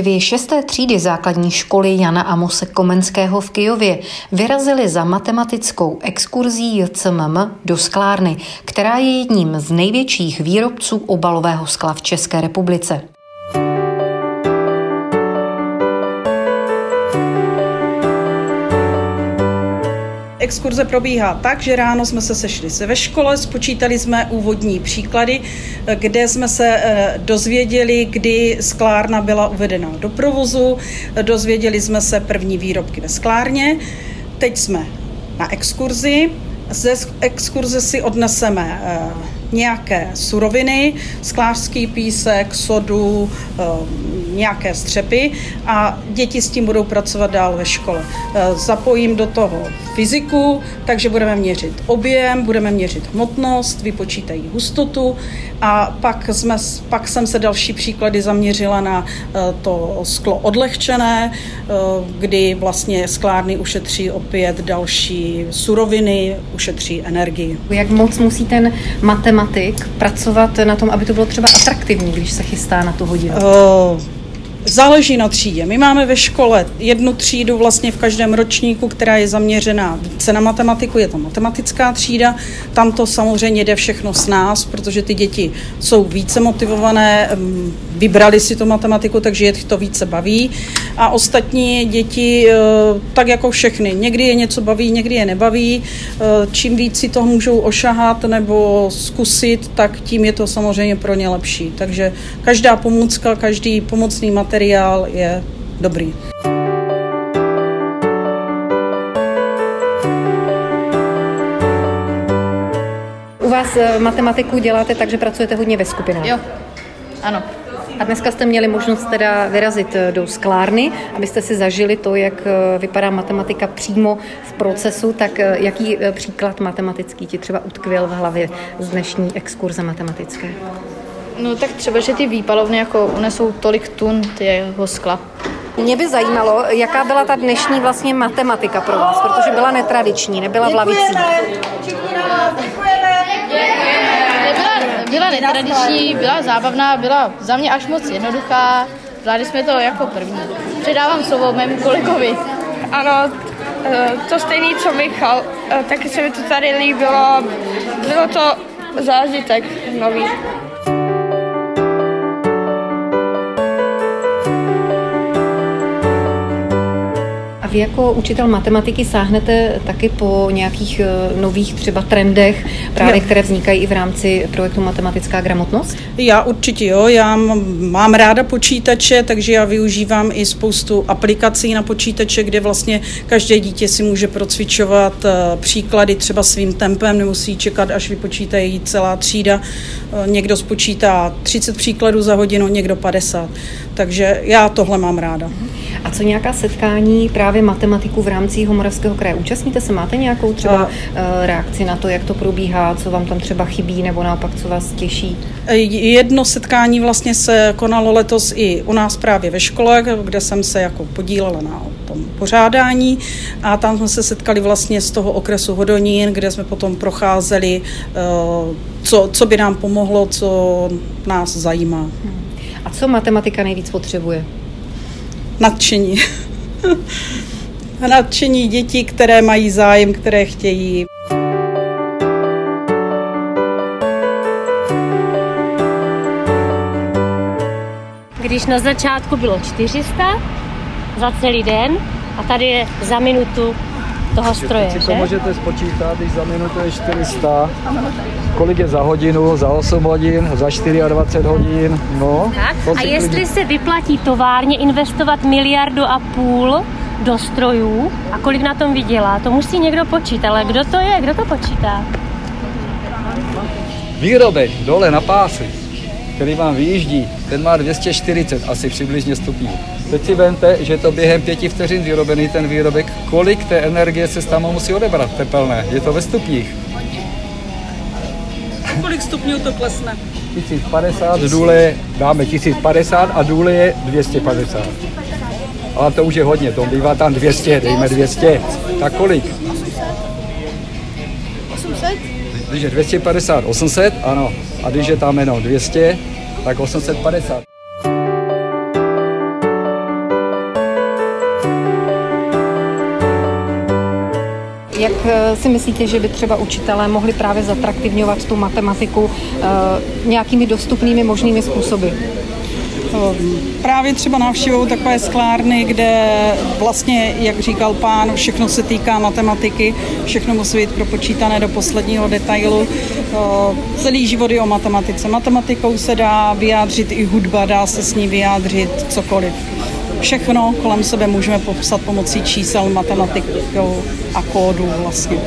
Dvě šesté třídy základní školy Jana Amose Komenského v Kijově vyrazily za matematickou exkurzí JCMM do sklárny, která je jedním z největších výrobců obalového skla v České republice. Exkurze probíhá tak, že ráno jsme se sešli se ve škole, spočítali jsme úvodní příklady, kde jsme se eh, dozvěděli, kdy sklárna byla uvedena do provozu, dozvěděli jsme se první výrobky ve sklárně. Teď jsme na exkurzi. Ze exkurze si odneseme eh, nějaké suroviny, sklářský písek, sodu, eh, nějaké střepy a děti s tím budou pracovat dál ve škole. Eh, zapojím do toho fyziku, takže budeme měřit objem, budeme měřit hmotnost, vypočítají hustotu a pak, jsme, pak jsem se další příklady zaměřila na eh, to sklo odlehčené, kdy vlastně sklárny ušetří opět další suroviny, ušetří energii. Jak moc musí ten matematik matematik pracovat na tom, aby to bylo třeba atraktivní, když se chystá na tu hodinu? Uh, Záleží na třídě. My máme ve škole jednu třídu vlastně v každém ročníku, která je zaměřená více na matematiku, je to matematická třída. Tam to samozřejmě jde všechno s nás, protože ty děti jsou více motivované, mm, vybrali si tu matematiku, takže je to více baví. A ostatní děti, eh, tak jako všechny, někdy je něco baví, někdy je nebaví. Eh, čím víc si toho můžou ošahat nebo zkusit, tak tím je to samozřejmě pro ně lepší. Takže každá pomůcka, každý pomocný materiál materiál je dobrý. U vás eh, matematiku děláte tak, že pracujete hodně ve skupinách? Jo, ano. A dneska jste měli možnost teda vyrazit eh, do sklárny, abyste si zažili to, jak eh, vypadá matematika přímo v procesu, tak jaký příklad matematický ti třeba utkvěl v hlavě z dnešní exkurze matematické? No tak třeba, že ty výpalovny jako unesou tolik tun jeho skla. Mě by zajímalo, jaká byla ta dnešní vlastně matematika pro vás, protože byla netradiční, nebyla v lavicích. Nebyla, byla netradiční, byla zábavná, byla za mě až moc jednoduchá. Zvládli jsme to jako první. Předávám slovo mému kolegovi. Ano, eh, to stejný, co Michal, eh, taky se mi to tady líbilo. Bylo to zážitek nový. Vy jako učitel matematiky sáhnete taky po nějakých eh, nových třeba trendech, právě jo. které vznikají i v rámci projektu Matematická gramotnost? Já určitě jo, já mám ráda počítače, takže já využívám i spoustu aplikací na počítače, kde vlastně každé dítě si může procvičovat eh, příklady třeba svým tempem, nemusí čekat, až vypočítají celá třída. Eh, někdo spočítá 30 příkladů za hodinu, někdo 50. Takže já tohle mám ráda. A co nějaká setkání právě matematiku v rámci Moravského kraje? Účastníte se? Máte nějakou třeba. Eh, reakci na to, jak to probíhá, co vám tam třeba chybí, nebo naopak, co vás těší? Jedno setkání vlastně se konalo letos i u nás právě ve škole, kde jsem se jako podílela na tom pořádání a tam jsme se setkali vlastně z toho okresu Hodonín, kde jsme potom procházeli, eh, co, co by nám pomohlo, co nás zajímá. A co matematika nejvíc potřebuje? Nadšení. Nadšení dětí, které mají zájem, které chtějí. Když na začátku bylo 400 za celý den a tady je za minutu toho stroje. Si to můžete spočítat, když za minutu je 400, kolik je za hodinu, za 8 hodin, za 24 hodin, no. Tak. A jestli se vyplatí továrně investovat miliardu a půl do strojů a kolik na tom vydělá, to musí někdo počítat, ale kdo to je, kdo to počítá? Výrobek dole na pásu, který vám vyjíždí, ten má 240 asi přibližně stupňů. Teď si vemte, že to během pěti vteřin vyrobený ten výrobek, kolik té energie se tam musí odebrat tepelné. Je to ve stupních. Kolik stupňů to klesne? 1050, důle dáme 1050 a důle je 250. Ale to už je hodně, to bývá tam 200, dejme 200. Tak kolik? 800? Když je 250, 800, ano. A když je tam jenom 200, tak 850. Jak eh, si myslíte, že by třeba učitelé mohli právě zatraktivňovat tu matematiku nějakými dostupnými možnými způsoby? Právě třeba návštěvou takové sklárny, kde vlastně, jak říkal pán, všechno se týká matematiky, všechno musí být propočítané do posledního detailu. Celý život je o matematice. Matematikou se dá vyjádřit i hudba, dá se s ní vyjádřit cokoliv. Všechno kolem sebe můžeme popsat pomocí čísel, matematikou a kódu vlastně.